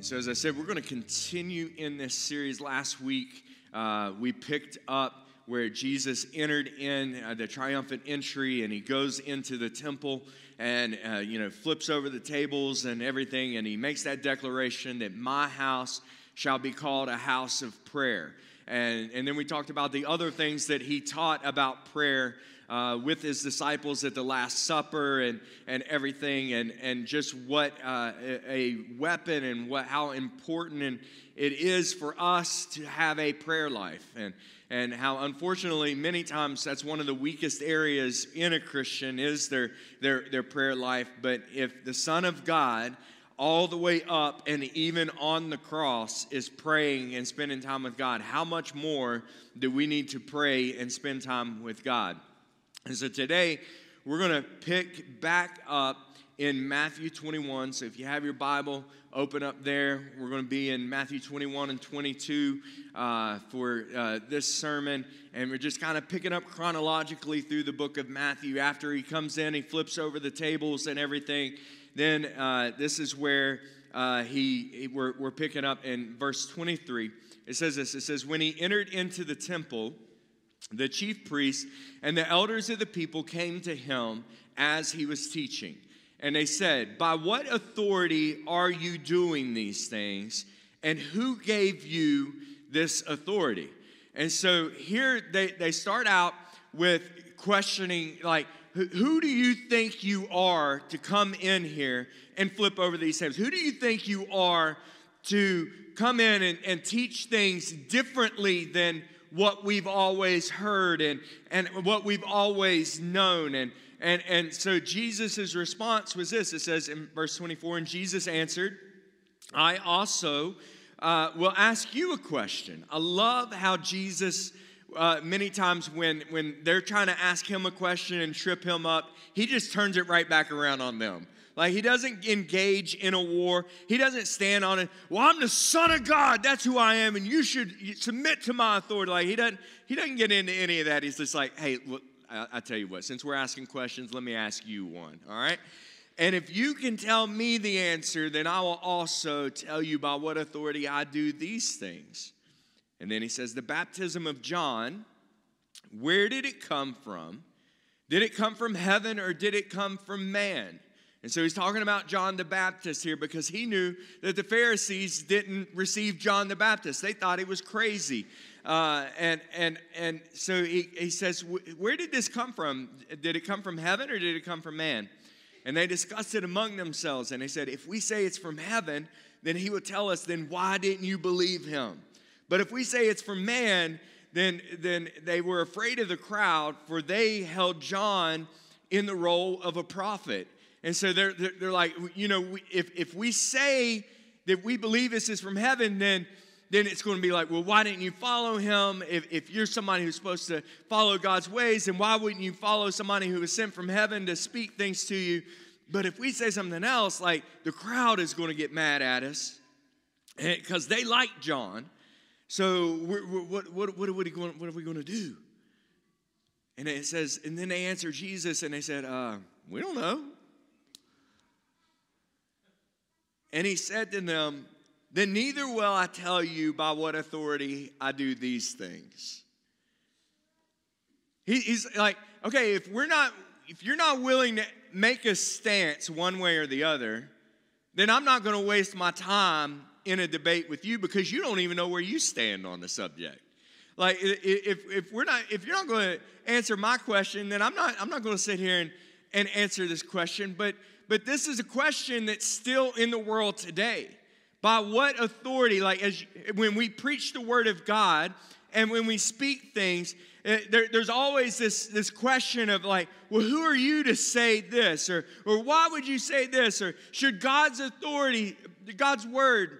And so, as I said, we're going to continue in this series. Last week, uh, we picked up where Jesus entered in uh, the triumphant entry and he goes into the temple and, uh, you know, flips over the tables and everything. And he makes that declaration that my house shall be called a house of prayer. And, and then we talked about the other things that he taught about prayer uh, with his disciples at the Last Supper and, and everything, and, and just what uh, a weapon and what, how important and it is for us to have a prayer life. And, and how unfortunately many times that's one of the weakest areas in a christian is their, their, their prayer life but if the son of god all the way up and even on the cross is praying and spending time with god how much more do we need to pray and spend time with god and so today, we're going to pick back up in Matthew 21. So if you have your Bible, open up there. We're going to be in Matthew 21 and 22 uh, for uh, this sermon. And we're just kind of picking up chronologically through the book of Matthew. After he comes in, he flips over the tables and everything. Then uh, this is where uh, he, he we're, we're picking up in verse 23. It says this It says, When he entered into the temple, the chief priests and the elders of the people came to him as he was teaching. And they said, By what authority are you doing these things? And who gave you this authority? And so here they, they start out with questioning, like, who do you think you are to come in here and flip over these tables? Who do you think you are to come in and, and teach things differently than what we've always heard and, and what we've always known. And, and, and so Jesus' response was this it says in verse 24, and Jesus answered, I also uh, will ask you a question. I love how Jesus. Uh, many times when when they're trying to ask him a question and trip him up, he just turns it right back around on them. Like he doesn't engage in a war. He doesn't stand on it. Well, I'm the son of God. That's who I am, and you should submit to my authority. Like he doesn't. He doesn't get into any of that. He's just like, hey, look, I, I tell you what. Since we're asking questions, let me ask you one. All right. And if you can tell me the answer, then I will also tell you by what authority I do these things. And then he says, the baptism of John. Where did it come from? Did it come from heaven or did it come from man? And so he's talking about John the Baptist here because he knew that the Pharisees didn't receive John the Baptist. They thought he was crazy. Uh, and, and, and so he, he says, Where did this come from? Did it come from heaven or did it come from man? And they discussed it among themselves. And they said, If we say it's from heaven, then he would tell us, Then why didn't you believe him? But if we say it's from man, then, then they were afraid of the crowd, for they held John in the role of a prophet. And so they're, they're, they're like, you know, if, if we say that we believe this is from heaven, then, then it's going to be like, well, why didn't you follow him? If, if you're somebody who's supposed to follow God's ways, then why wouldn't you follow somebody who was sent from heaven to speak things to you? But if we say something else, like the crowd is going to get mad at us because they like John. So we're, we're, what, what, what, are we going, what are we going to do? And it says, and then they answered Jesus and they said, uh, we don't know. And he said to them, Then neither will I tell you by what authority I do these things. He, he's like, okay, if we're not, if you're not willing to make a stance one way or the other, then I'm not going to waste my time in a debate with you because you don't even know where you stand on the subject. Like if, if we're not if you're not going to answer my question, then I'm not I'm not going to sit here and, and answer this question. But but this is a question that's still in the world today. By what authority, like as when we preach the word of God and when we speak things, eh, there, there's always this, this question of like, well, who are you to say this? Or, or why would you say this? Or should God's authority, God's word,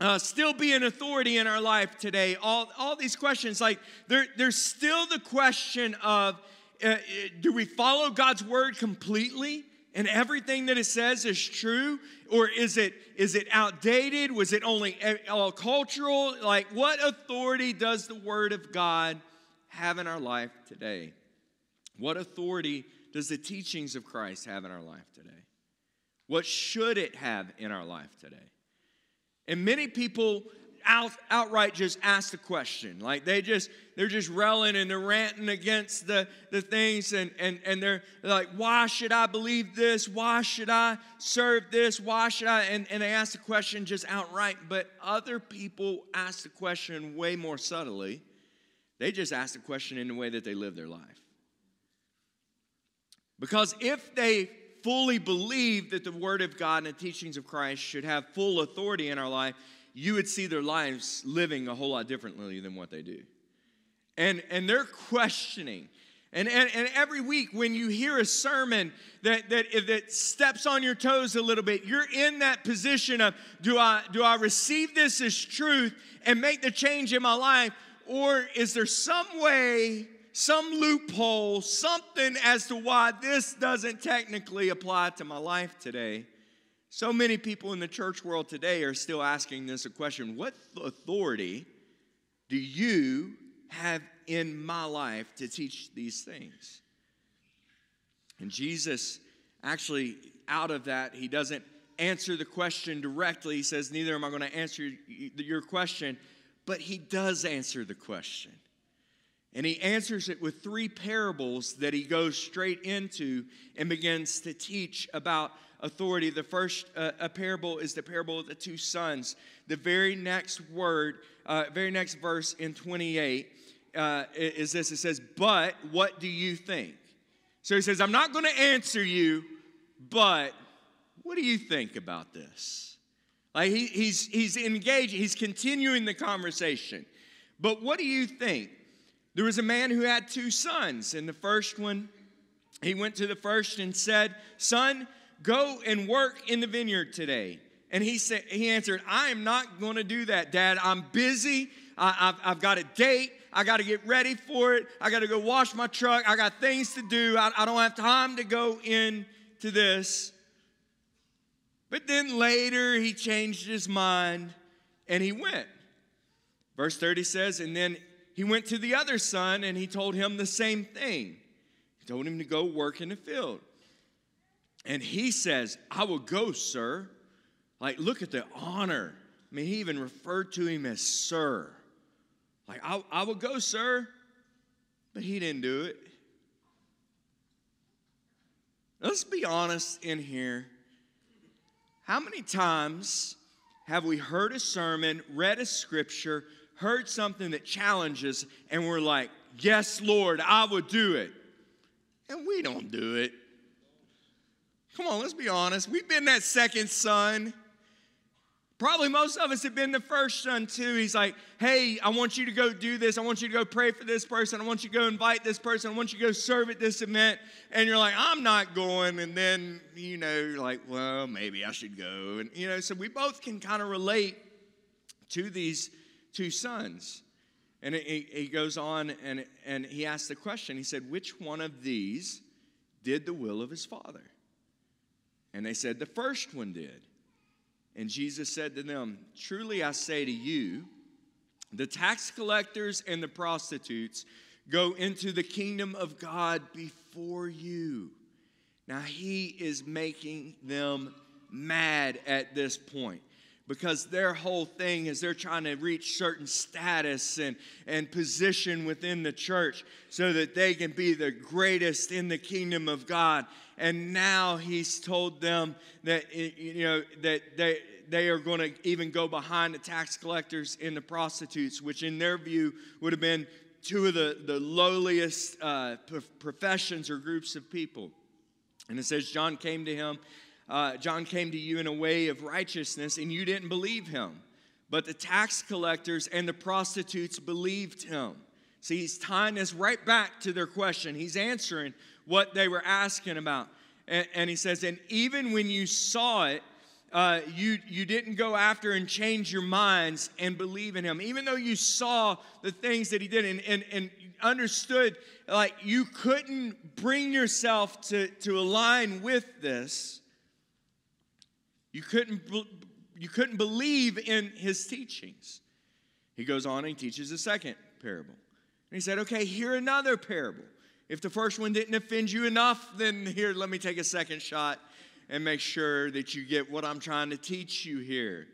uh, still be an authority in our life today? All, all these questions, like there, there's still the question of uh, do we follow God's word completely? and everything that it says is true? Or is it is it outdated? Was it only all cultural? Like what authority does the word of god have in our life today? What authority does the teachings of christ have in our life today? What should it have in our life today and many people out, outright just ask the question. Like they just they're just railing and they're ranting against the, the things and, and, and they're like, why should I believe this? Why should I serve this? Why should I? And, and they ask the question just outright. But other people ask the question way more subtly. They just ask the question in the way that they live their life. Because if they fully believe that the Word of God and the teachings of Christ should have full authority in our life, you would see their lives living a whole lot differently than what they do. And, and they're questioning. And, and, and every week, when you hear a sermon that, that, that steps on your toes a little bit, you're in that position of do I, do I receive this as truth and make the change in my life? Or is there some way, some loophole, something as to why this doesn't technically apply to my life today? So many people in the church world today are still asking this a question What authority do you have in my life to teach these things? And Jesus actually, out of that, he doesn't answer the question directly. He says, Neither am I going to answer your question, but he does answer the question. And he answers it with three parables that he goes straight into and begins to teach about authority. The first uh, a parable is the parable of the two sons. The very next word, uh, very next verse in 28 uh, is this it says, But what do you think? So he says, I'm not going to answer you, but what do you think about this? Like he, he's, he's engaging, he's continuing the conversation. But what do you think? There was a man who had two sons, and the first one, he went to the first and said, Son, Go and work in the vineyard today. And he said, he answered, I am not going to do that, Dad. I'm busy. I, have I've got a date. I got to get ready for it. I got to go wash my truck. I got things to do. I, I don't have time to go into this. But then later he changed his mind and he went. Verse 30 says, And then he went to the other son and he told him the same thing. He told him to go work in the field. And he says, I will go, sir. Like, look at the honor. I mean, he even referred to him as sir. Like, I, I will go, sir. But he didn't do it. Let's be honest in here. How many times have we heard a sermon, read a scripture, heard something that challenges, and we're like, Yes, Lord, I will do it. And we don't do it. Come on, let's be honest. We've been that second son. Probably most of us have been the first son too. He's like, hey, I want you to go do this. I want you to go pray for this person. I want you to go invite this person. I want you to go serve at this event. And you're like, I'm not going. And then, you know, you're like, well, maybe I should go. And, you know, so we both can kind of relate to these two sons. And he, goes on and, and he asks the question he said, which one of these did the will of his father? And they said, The first one did. And Jesus said to them, Truly I say to you, the tax collectors and the prostitutes go into the kingdom of God before you. Now he is making them mad at this point because their whole thing is they're trying to reach certain status and, and position within the church so that they can be the greatest in the kingdom of God and now he's told them that you know that they they are going to even go behind the tax collectors and the prostitutes, which in their view would have been two of the, the lowliest uh, professions or groups of people. And it says, John came to him, uh, John came to you in a way of righteousness, and you didn't believe him. But the tax collectors and the prostitutes believed him. See, he's tying this right back to their question. He's answering what they were asking about. And, and he says, And even when you saw it, uh, you, you didn't go after and change your minds and believe in him. Even though you saw the things that he did and, and, and understood, like you couldn't bring yourself to, to align with this, you couldn't, you couldn't believe in his teachings. He goes on and he teaches a second parable. And he said, okay, hear another parable. If the first one didn't offend you enough, then here, let me take a second shot and make sure that you get what I'm trying to teach you here.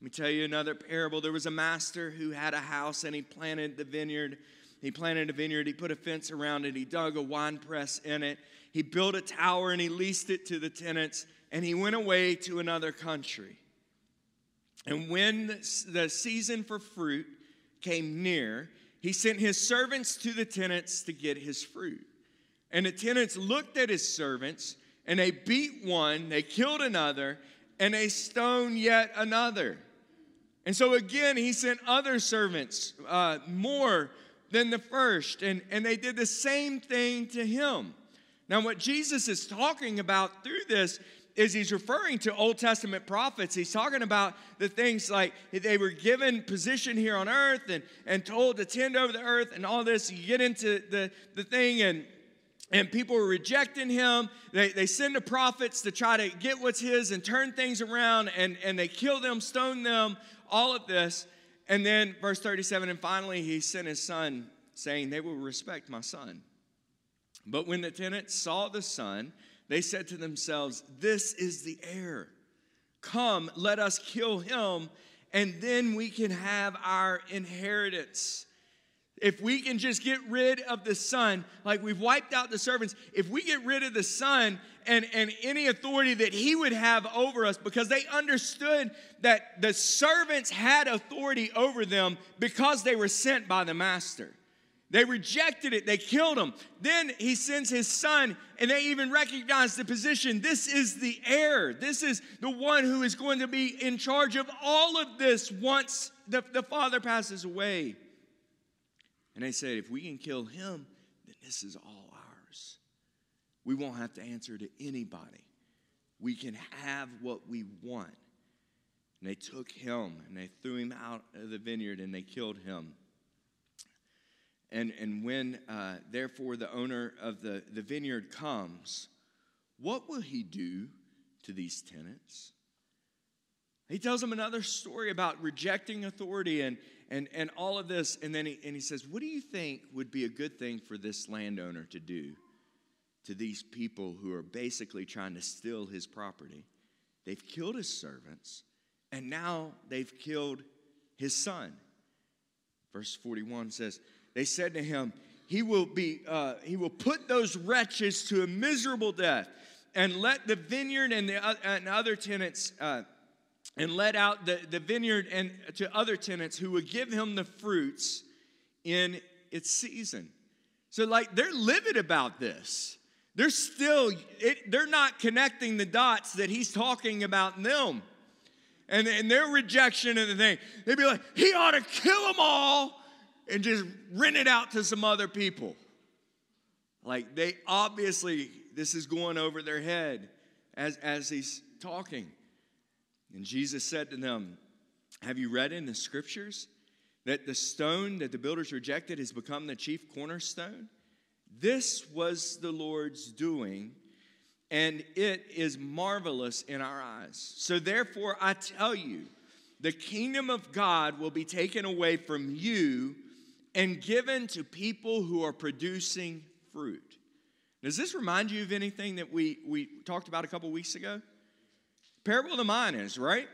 Let me tell you another parable. There was a master who had a house and he planted the vineyard. He planted a vineyard, he put a fence around it, he dug a wine press in it, he built a tower and he leased it to the tenants, and he went away to another country. And when the season for fruit came near, he sent his servants to the tenants to get his fruit. And the tenants looked at his servants and they beat one, they killed another, and they stoned yet another. And so again, he sent other servants, uh, more than the first, and, and they did the same thing to him. Now, what Jesus is talking about through this is he's referring to Old Testament prophets. He's talking about the things like they were given position here on earth and, and told to tend over the earth and all this. You get into the, the thing, and and people were rejecting him. They, they send the prophets to try to get what's his and turn things around, and, and they kill them, stone them, all of this. And then, verse 37, and finally, he sent his son, saying, They will respect my son. But when the tenants saw the son, they said to themselves, This is the heir. Come, let us kill him, and then we can have our inheritance. If we can just get rid of the son, like we've wiped out the servants, if we get rid of the son and, and any authority that he would have over us, because they understood that the servants had authority over them because they were sent by the master. They rejected it, they killed him. Then he sends his son, and they even recognize the position. This is the heir. This is the one who is going to be in charge of all of this once the, the father passes away. And they said, if we can kill him, then this is all ours. We won't have to answer to anybody. We can have what we want. And they took him and they threw him out of the vineyard and they killed him. And, and when, uh, therefore, the owner of the, the vineyard comes, what will he do to these tenants? He tells them another story about rejecting authority and, and, and all of this. And then he, and he says, What do you think would be a good thing for this landowner to do to these people who are basically trying to steal his property? They've killed his servants, and now they've killed his son. Verse 41 says, They said to him, He will, be, uh, he will put those wretches to a miserable death and let the vineyard and the uh, and other tenants. Uh, and let out the, the vineyard and to other tenants who would give him the fruits in its season. So, like, they're livid about this. They're still, it, they're not connecting the dots that he's talking about them. And, and their rejection of the thing, they'd be like, he ought to kill them all and just rent it out to some other people. Like, they obviously, this is going over their head as, as he's talking. And Jesus said to them, Have you read in the scriptures that the stone that the builders rejected has become the chief cornerstone? This was the Lord's doing, and it is marvelous in our eyes. So therefore, I tell you, the kingdom of God will be taken away from you and given to people who are producing fruit. Does this remind you of anything that we, we talked about a couple weeks ago? Parable of the minas, right?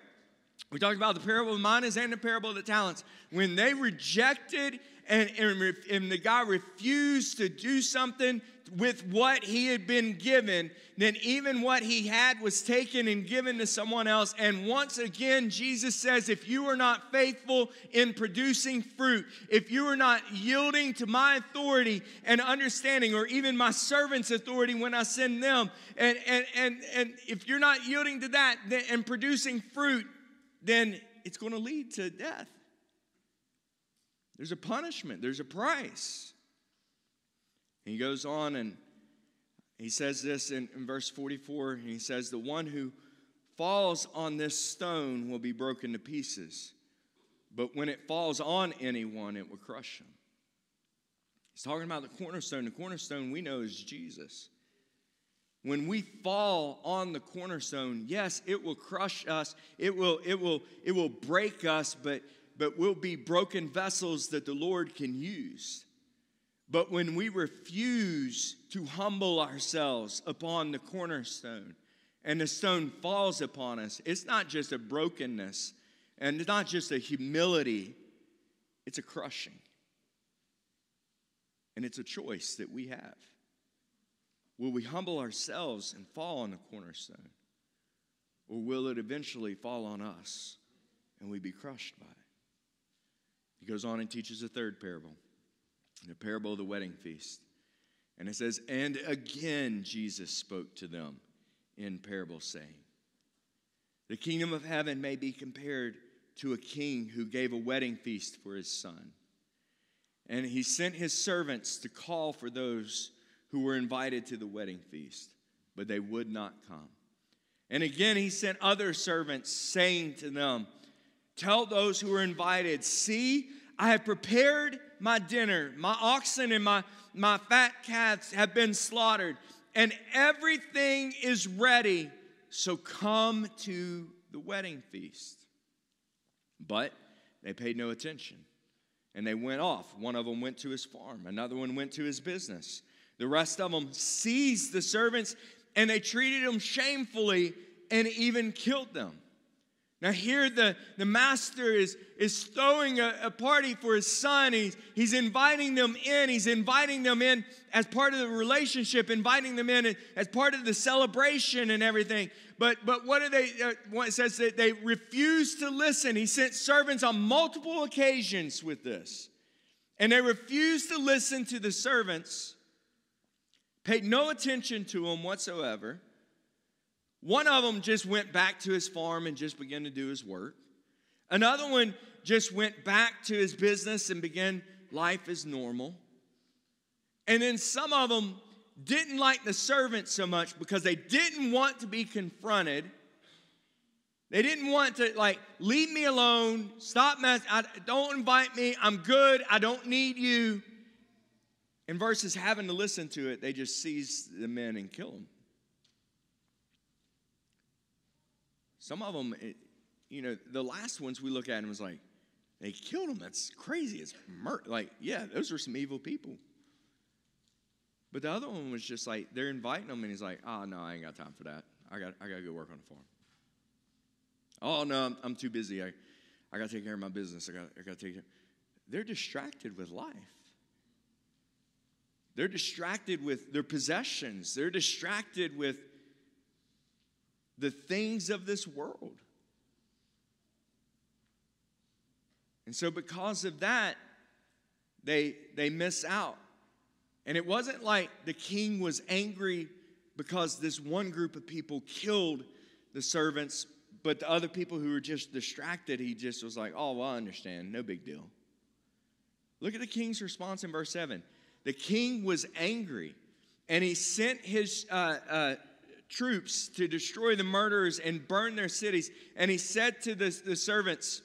We talked about the parable of the minas and the parable of the talents. When they rejected and, and, and the guy refused to do something with what he had been given, then even what he had was taken and given to someone else. And once again, Jesus says, if you are not faithful in producing fruit, if you are not yielding to my authority and understanding, or even my servant's authority when I send them, and, and, and, and if you're not yielding to that and producing fruit, then it's going to lead to death. There's a punishment, there's a price. He goes on and he says this in, in verse 44. He says, The one who falls on this stone will be broken to pieces, but when it falls on anyone, it will crush him. He's talking about the cornerstone. The cornerstone we know is Jesus. When we fall on the cornerstone, yes, it will crush us. It will, it will, it will break us, but, but we'll be broken vessels that the Lord can use. But when we refuse to humble ourselves upon the cornerstone and the stone falls upon us, it's not just a brokenness and it's not just a humility, it's a crushing. And it's a choice that we have. Will we humble ourselves and fall on the cornerstone? Or will it eventually fall on us and we be crushed by it? He goes on and teaches a third parable, the parable of the wedding feast. And it says, And again Jesus spoke to them in parable, saying, The kingdom of heaven may be compared to a king who gave a wedding feast for his son. And he sent his servants to call for those who were invited to the wedding feast, but they would not come. And again, he sent other servants, saying to them, Tell those who are invited, see, I have prepared my dinner. My oxen and my, my fat calves have been slaughtered, and everything is ready. So come to the wedding feast. But they paid no attention. And they went off. One of them went to his farm, another one went to his business. The rest of them seized the servants and they treated them shamefully and even killed them. Now, here the, the master is, is throwing a, a party for his son. He's, he's inviting them in. He's inviting them in as part of the relationship, inviting them in as part of the celebration and everything. But, but what do they, uh, it says that they refuse to listen. He sent servants on multiple occasions with this. And they refused to listen to the servants paid no attention to him whatsoever. One of them just went back to his farm and just began to do his work. Another one just went back to his business and began life as normal. And then some of them didn't like the servants so much because they didn't want to be confronted. They didn't want to like leave me alone, stop mess. I, don't invite me. I'm good. I don't need you. And versus having to listen to it, they just seize the men and kill them. Some of them, it, eh, you know, the last ones we look at and was like, they killed them. That's crazy. It's. Like, yeah, those are some evil people. But the other one was just like, they're inviting him, and he's like, oh, no, I ain't got time for that. I got, I got to go work on the farm. Oh, no, I'm, I'm too busy. I, I got to take care of my business. I got, I got to take care. They're distracted with life. They're distracted with their possessions, they're distracted with the things of this world. And so, because of that, they, they miss out. And it wasn't like the king was angry because this one group of people killed the servants, but the other people who were just distracted, he just was like, oh, well, I understand. No big deal. Look at the king's response in verse 7 the king was angry and he sent his uh, uh, troops to destroy the murderers and burn their cities. And he said to the, the servants,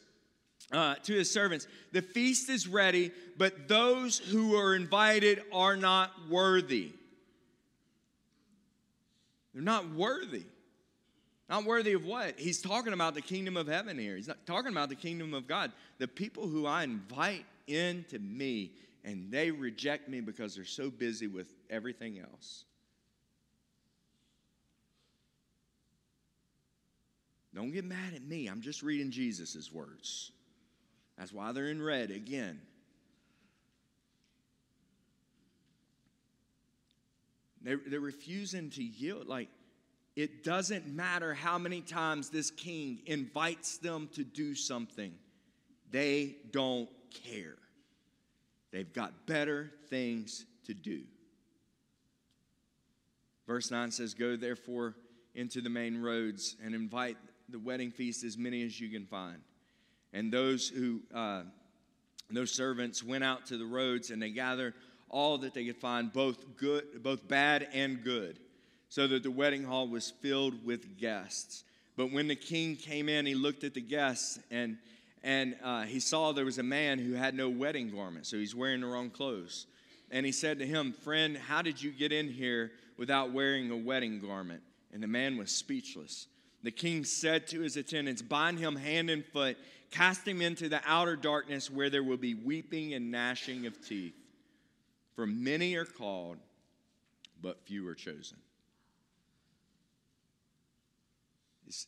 uh, to his servants, The feast is ready, but those who are invited are not worthy. They're not worthy. Not worthy of what? He's talking about the kingdom of heaven here. He's not talking about the kingdom of God. The people who I invite into me and they reject me because they're so busy with everything else. Don't get mad at me. I'm just reading Jesus' words. That's why they're in red again. They're, they're refusing to yield. Like, it doesn't matter how many times this king invites them to do something, they don't care. They've got better things to do. Verse 9 says, Go therefore into the main roads and invite the wedding feast as many as you can find. And those who, uh, those servants went out to the roads and they gathered all that they could find, both good, both bad and good, so that the wedding hall was filled with guests. But when the king came in, he looked at the guests and, and uh, he saw there was a man who had no wedding garment, so he's wearing the wrong clothes. And he said to him, Friend, how did you get in here without wearing a wedding garment? And the man was speechless. The king said to his attendants, Bind him hand and foot, cast him into the outer darkness where there will be weeping and gnashing of teeth. For many are called, but few are chosen. This,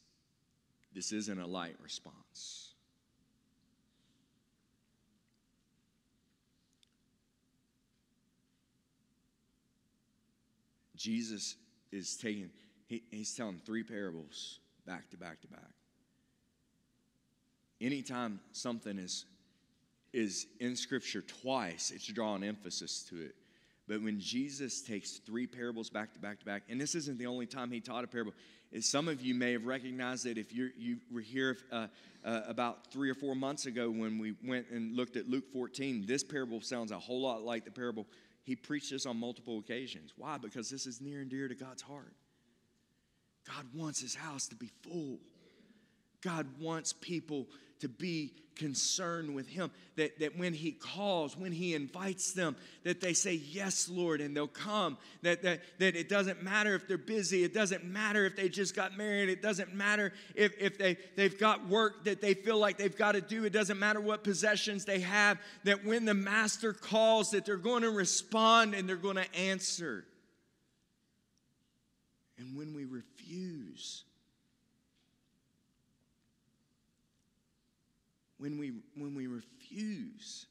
this isn't a light response. Jesus is taking, he, he's telling three parables back to back to back. Anytime something is, is in Scripture twice, it's drawing emphasis to it. But when Jesus takes three parables back to back to back, and this isn't the only time he taught a parable, some of you may have recognized that if you you were here uh, uh, about three or four months ago when we went and looked at Luke 14, this parable sounds a whole lot like the parable. He preached this on multiple occasions. Why? Because this is near and dear to God's heart. God wants his house to be full. God wants people to be concerned with him that, that when he calls when he invites them that they say yes lord and they'll come. That, that, that it doesn't matter if they're busy. It doesn't matter if they just got married. It doesn't matter if, if they, they've got work that they feel like they've got to do. It doesn't matter what possessions they have that when the master calls that they're going to respond and they're going to answer. And when we refuse when we, when we refuse.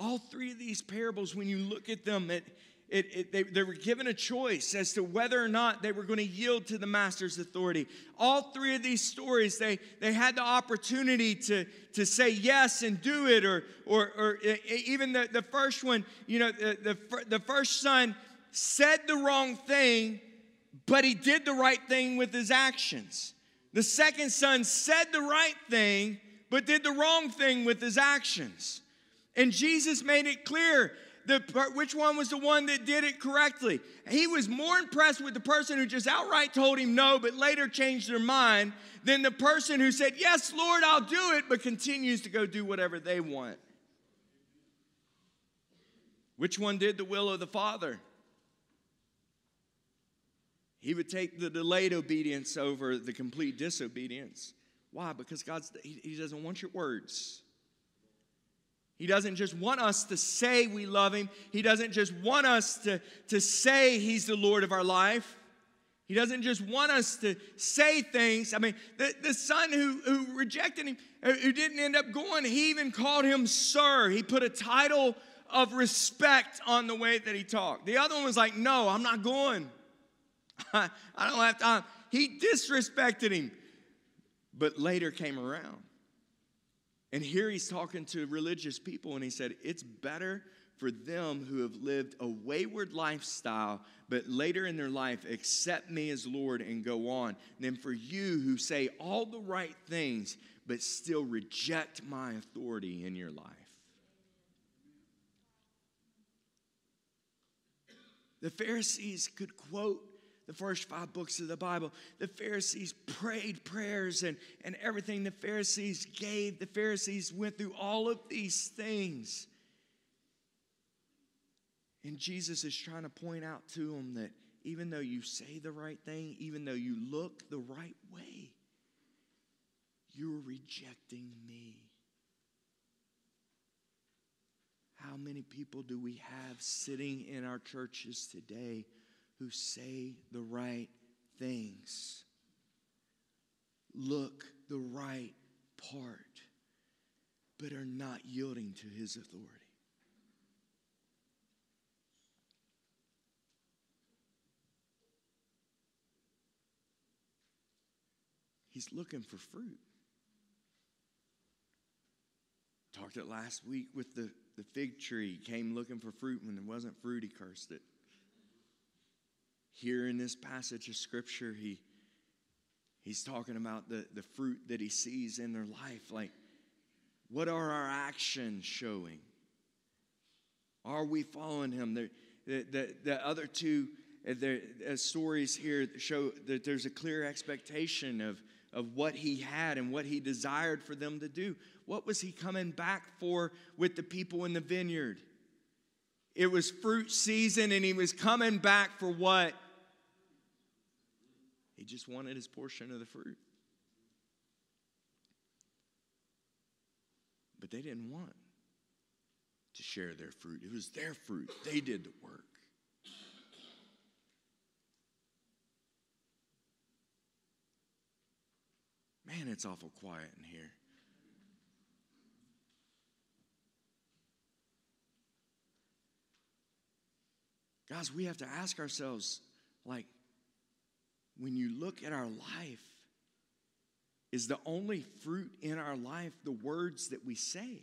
All three of these parables, when you look at them, it, it, it, they, they were given a choice as to whether or not they were going to yield to the master's authority. All three of these stories, they, they had the opportunity to, to say yes and do it, or, or, or even the, the first one, you know, the, the, the first son said the wrong thing, but he did the right thing with his actions. The second son said the right thing, but did the wrong thing with his actions. And Jesus made it clear the, which one was the one that did it correctly. He was more impressed with the person who just outright told him no, but later changed their mind, than the person who said, Yes, Lord, I'll do it, but continues to go do whatever they want. Which one did the will of the Father? He would take the delayed obedience over the complete disobedience. Why? Because God's, he, he doesn't want your words. He doesn't just want us to say we love Him. He doesn't just want us to, to say He's the Lord of our life. He doesn't just want us to say things. I mean, the, the son who, who rejected him, uh, who didn't end up going, he even called him sir. He put a title of respect on the way that he talked. The other one was like, no, I'm not going. I, don't have time. He disrespected him, but later came around. And here he's talking to religious people, and he said, It's better for them who have lived a wayward lifestyle, but later in their life accept me as Lord and go on, than for you who say all the right things, but still reject my authority in your life. The Pharisees could quote the first five books of the Bible. The Pharisees prayed prayers and, and everything the Pharisees gave. The Pharisees went through all of these things. And Jesus is trying to point out to them that even though you say the right thing, even though you look the right way, you're rejecting me. How many people do we have sitting in our churches today? Who say the right things, look the right part, but are not yielding to his authority. He's looking for fruit. Talked it last week with the, the fig tree. Came looking for fruit. When there wasn't fruit, he cursed it. Here in this passage of scripture, he, he's talking about the, the fruit that he sees in their life. Like, what are our actions showing? Are we following him? The, the, the, the other two there, uh, stories here show that there's a clear expectation of, of what he had and what he desired for them to do. What was he coming back for with the people in the vineyard? It was fruit season, and he was coming back for what? He just wanted his portion of the fruit. But they didn't want to share their fruit. It was their fruit, they did the work. Man, it's awful quiet in here. Guys, we have to ask ourselves like, when you look at our life, is the only fruit in our life the words that we say?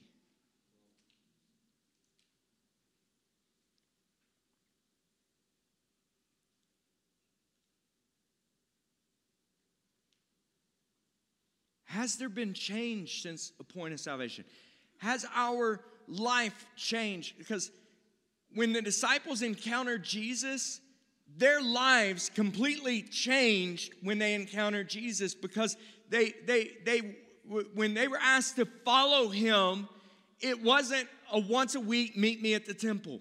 Has there been change since the point of salvation? Has our life changed? Because when the disciples encountered Jesus, their lives completely changed when they encountered Jesus because they, they, they, when they were asked to follow him, it wasn't a once a week meet me at the temple.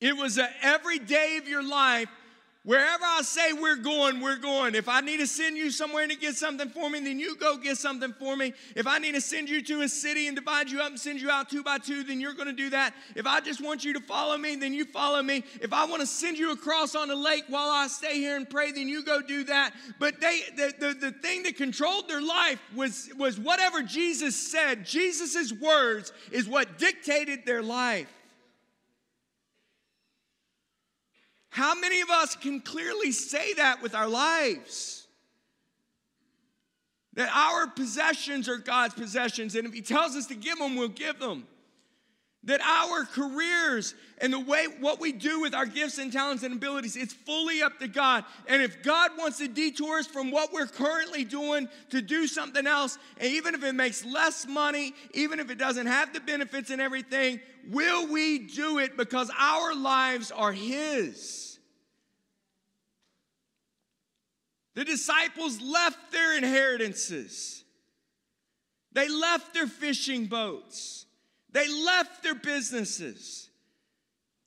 It was a every day of your life Wherever I say we're going, we're going. If I need to send you somewhere to get something for me, then you go get something for me. If I need to send you to a city and divide you up and send you out two by two, then you're going to do that. If I just want you to follow me, then you follow me. If I want to send you across on the lake while I stay here and pray, then you go do that. But they, the, the, the thing that controlled their life was, was whatever Jesus said. Jesus' words is what dictated their life. How many of us can clearly say that with our lives? That our possessions are God's possessions, and if He tells us to give them, we'll give them. That our careers and the way what we do with our gifts and talents and abilities, it's fully up to God. And if God wants to detour us from what we're currently doing to do something else, and even if it makes less money, even if it doesn't have the benefits and everything, will we do it because our lives are His? The disciples left their inheritances. They left their fishing boats. They left their businesses.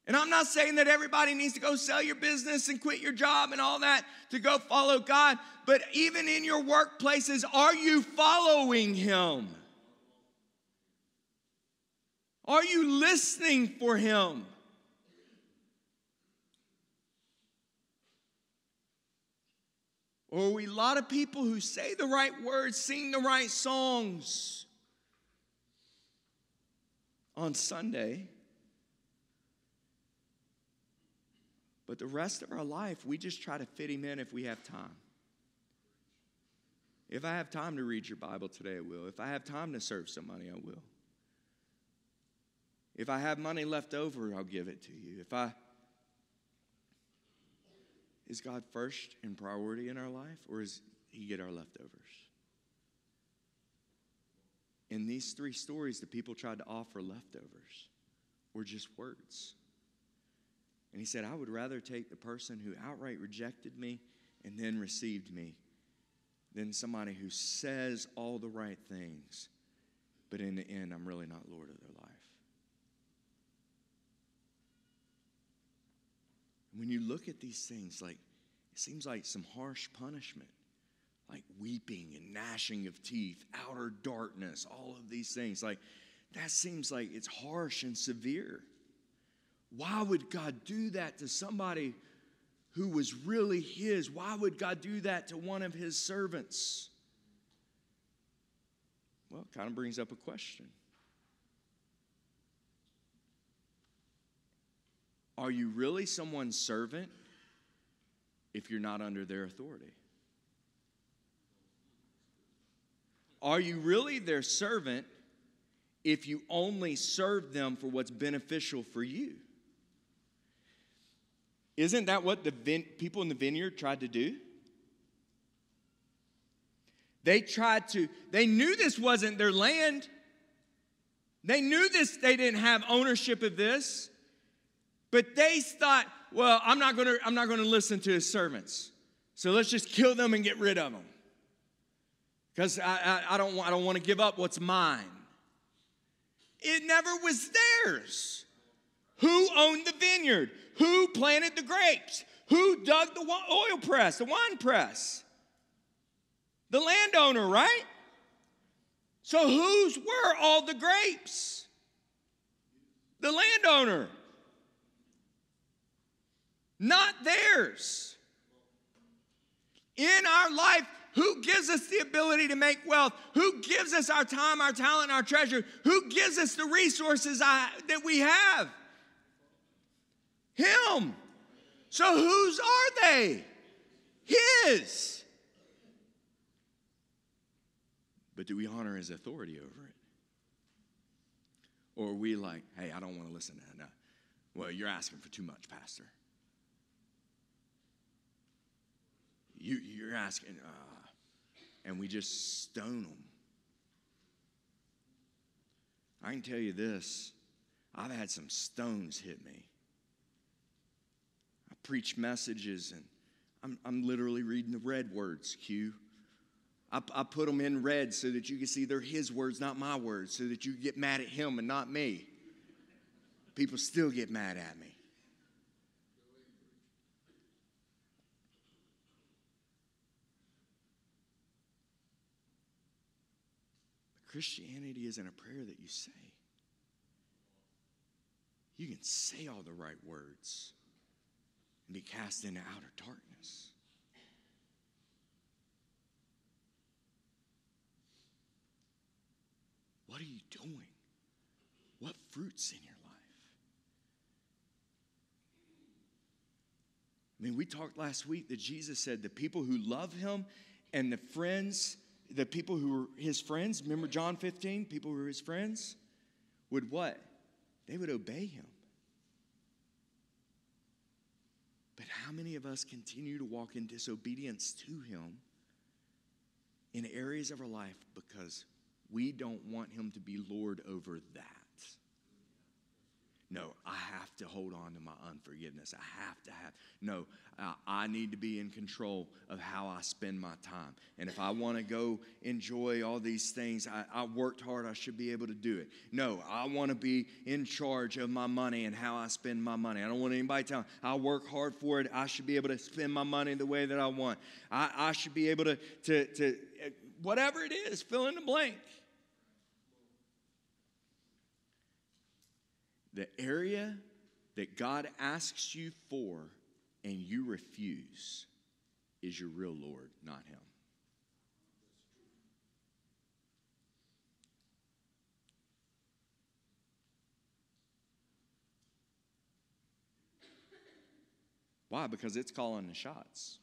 And I'm not saying that everybody needs to go sell your business and quit your job and all that to go follow God, but even in your workplaces, are you following Him? Are you listening for Him? Or are we a lot of people who say the right words, sing the right songs on Sunday? But the rest of our life, we just try to fit him in if we have time. If I have time to read your Bible today, I will. If I have time to serve somebody, I will. If I have money left over, I'll give it to you. If I is God first in priority in our life, or is He get our leftovers? In these three stories, the people tried to offer leftovers or just words. And he said, I would rather take the person who outright rejected me and then received me than somebody who says all the right things, but in the end, I'm really not Lord of their life. When you look at these things, like it seems like some harsh punishment, like weeping and gnashing of teeth, outer darkness, all of these things. Like that seems like it's harsh and severe. Why would God do that to somebody who was really His? Why would God do that to one of His servants? Well, it kind of brings up a question. Are you really someone's servant if you're not under their authority? Are you really their servant if you only serve them for what's beneficial for you? Isn't that what the vin- people in the vineyard tried to do? They tried to, they knew this wasn't their land. They knew this, they didn't have ownership of this, but they thought, well, I'm not gonna, I'm not gonna listen to his servants. So let's just kill them and get rid of them. Because I, I, I, don't, I don't want to give up what's mine. It never was theirs. Who owned the vineyard? Who planted the grapes? Who dug the oil press, the wine press? The landowner, right? So whose were all the grapes? The landowner. Not theirs. In our life, who gives us the ability to make wealth? Who gives us our time, our talent, our treasure? Who gives us the resources I, that we have? Him. So whose are they? His. But do we honor his authority over it? Or are we like, hey, I don't want to listen to that? No. Well, you're asking for too much, Pastor. You, you're asking, uh, and we just stone them. I can tell you this I've had some stones hit me. I preach messages and I'm, I'm literally reading the red words, Q. I, I put them in red so that you can see they're his words, not my words, so that you get mad at him and not me. People still get mad at me. Christianity isn't a prayer that you say. You can say all the right words and be cast into outer darkness. What are you doing? What fruits in your life? I mean, we talked last week that Jesus said the people who love him and the friends the people who were his friends, remember John 15, people who were his friends, would what? They would obey him. But how many of us continue to walk in disobedience to him in areas of our life because we don't want him to be Lord over that? No, I have to hold on to my unforgiveness. I have to have. No, I need to be in control of how I spend my time. And if I want to go enjoy all these things, I, I worked hard, I should be able to do it. No, I want to be in charge of my money and how I spend my money. I don't want anybody telling I work hard for it. I should be able to spend my money the way that I want. I, I should be able to, to, to, uh, whatever it is, fill in the blank. The area that God asks you for and you refuse is your real Lord, not Him. Why? Because it's calling the shots.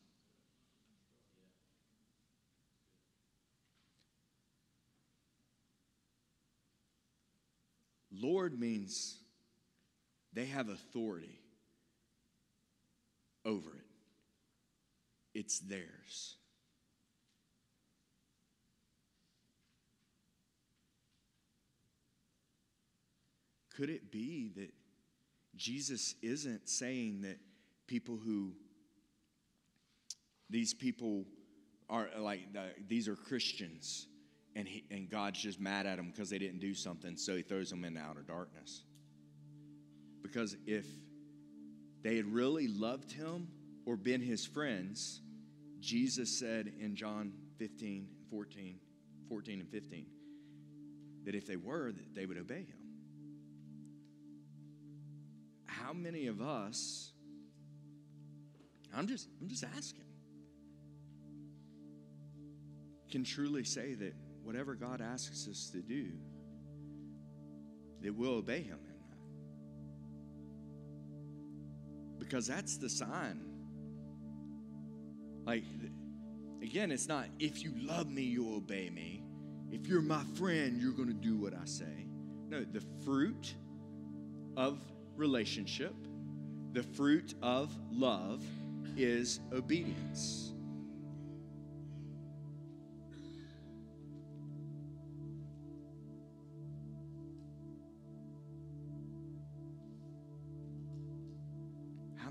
Lord means they have authority over it, it's theirs. Could it be that Jesus isn't saying that people who, these people are like, these are Christians, and, he, and God's just mad at them because they didn't do something, so he throws them into outer darkness? Because if they had really loved him or been his friends, Jesus said in John 15, 14, 14 and 15, that if they were, that they would obey him. How many of us, I'm just, I'm just asking, can truly say that whatever God asks us to do, that we'll obey him because that's the sign. Like, again, it's not if you love me, you'll obey me. If you're my friend, you're going to do what I say. No, the fruit of relationship, the fruit of love is obedience.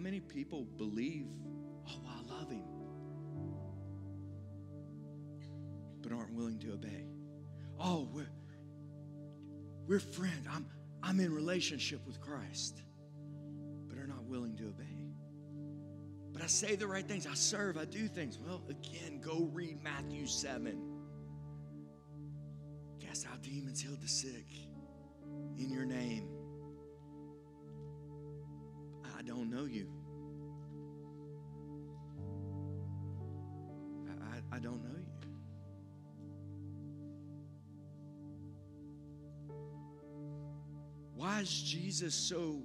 Many people believe, oh, I love him, but aren't willing to obey? Oh, we're, we're friends. I'm, I'm in relationship with Christ, but are not willing to obey. But I say the right things. I serve. I do things. Well, again, go read Matthew 7. Cast out demons, healed the sick in your name. Is Jesus so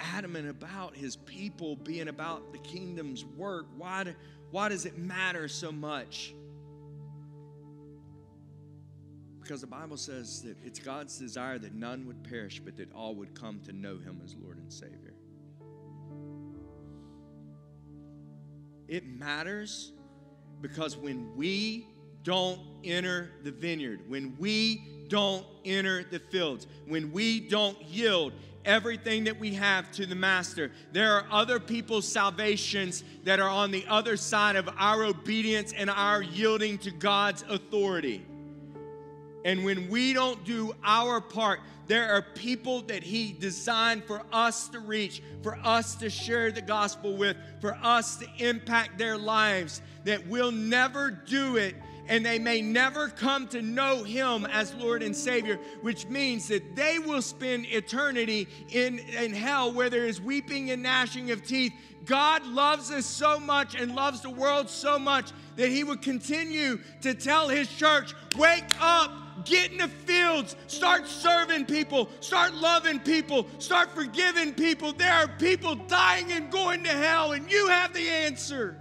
adamant about his people being about the kingdom's work? Why, do, why does it matter so much? Because the Bible says that it's God's desire that none would perish, but that all would come to know him as Lord and Savior. It matters because when we don't enter the vineyard, when we don't enter the fields, when we don't yield everything that we have to the Master, there are other people's salvations that are on the other side of our obedience and our yielding to God's authority. And when we don't do our part, there are people that He designed for us to reach, for us to share the gospel with, for us to impact their lives, that we'll never do it and they may never come to know Him as Lord and Savior, which means that they will spend eternity in, in hell where there is weeping and gnashing of teeth. God loves us so much and loves the world so much that He would continue to tell His church, Wake up! Get in the fields. Start serving people. Start loving people. Start forgiving people. There are people dying and going to hell, and you have the answer.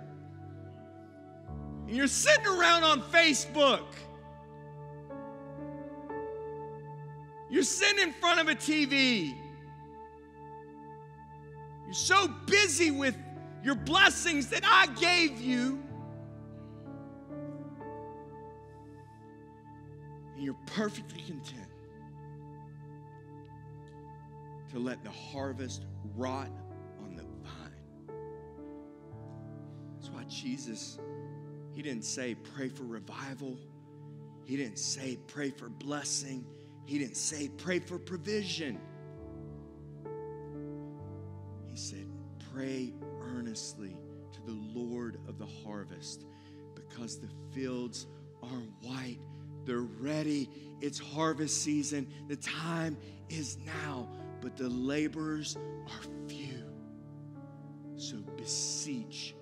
And you're sitting around on Facebook. You're sitting in front of a TV. You're so busy with your blessings that I gave you. And you're perfectly content to let the harvest rot on the vine. That's why Jesus he didn't say, pray for revival. He didn't say, pray for blessing. He didn't say, pray for provision. He said, pray earnestly to the Lord of the harvest because the fields are white. They're ready. It's harvest season. The time is now, but the laborers are few. So beseech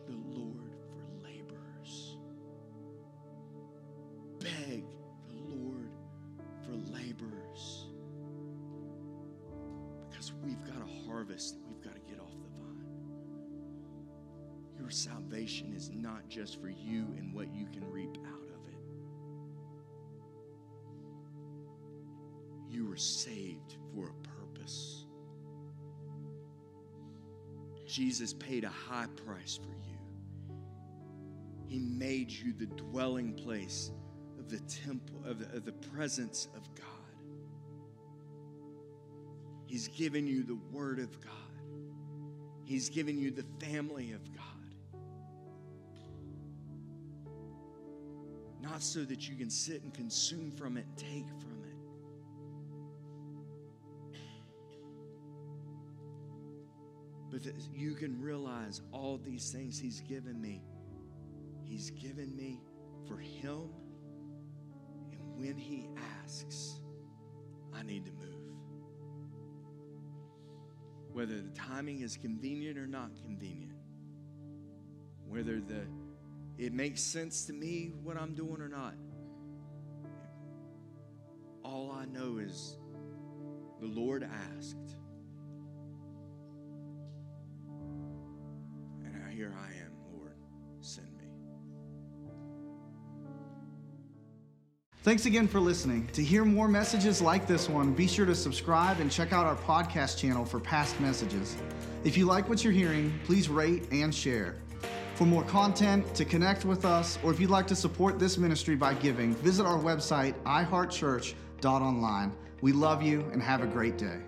for you and what you can reap out of it. You were saved for a purpose. Jesus paid a high price for you. He made you the dwelling place of the temple, of the, of the presence of God. He's given you the Word of God, He's given you the family of God. Not so that you can sit and consume from it, and take from it. But that you can realize all these things He's given me, He's given me for Him. And when He asks, I need to move whether the timing is convenient or not convenient, whether the it makes sense to me what I'm doing or not. All I know is the Lord asked. And now here I am, Lord, send me. Thanks again for listening. To hear more messages like this one, be sure to subscribe and check out our podcast channel for past messages. If you like what you're hearing, please rate and share. For more content, to connect with us, or if you'd like to support this ministry by giving, visit our website, iheartchurch.online. We love you and have a great day.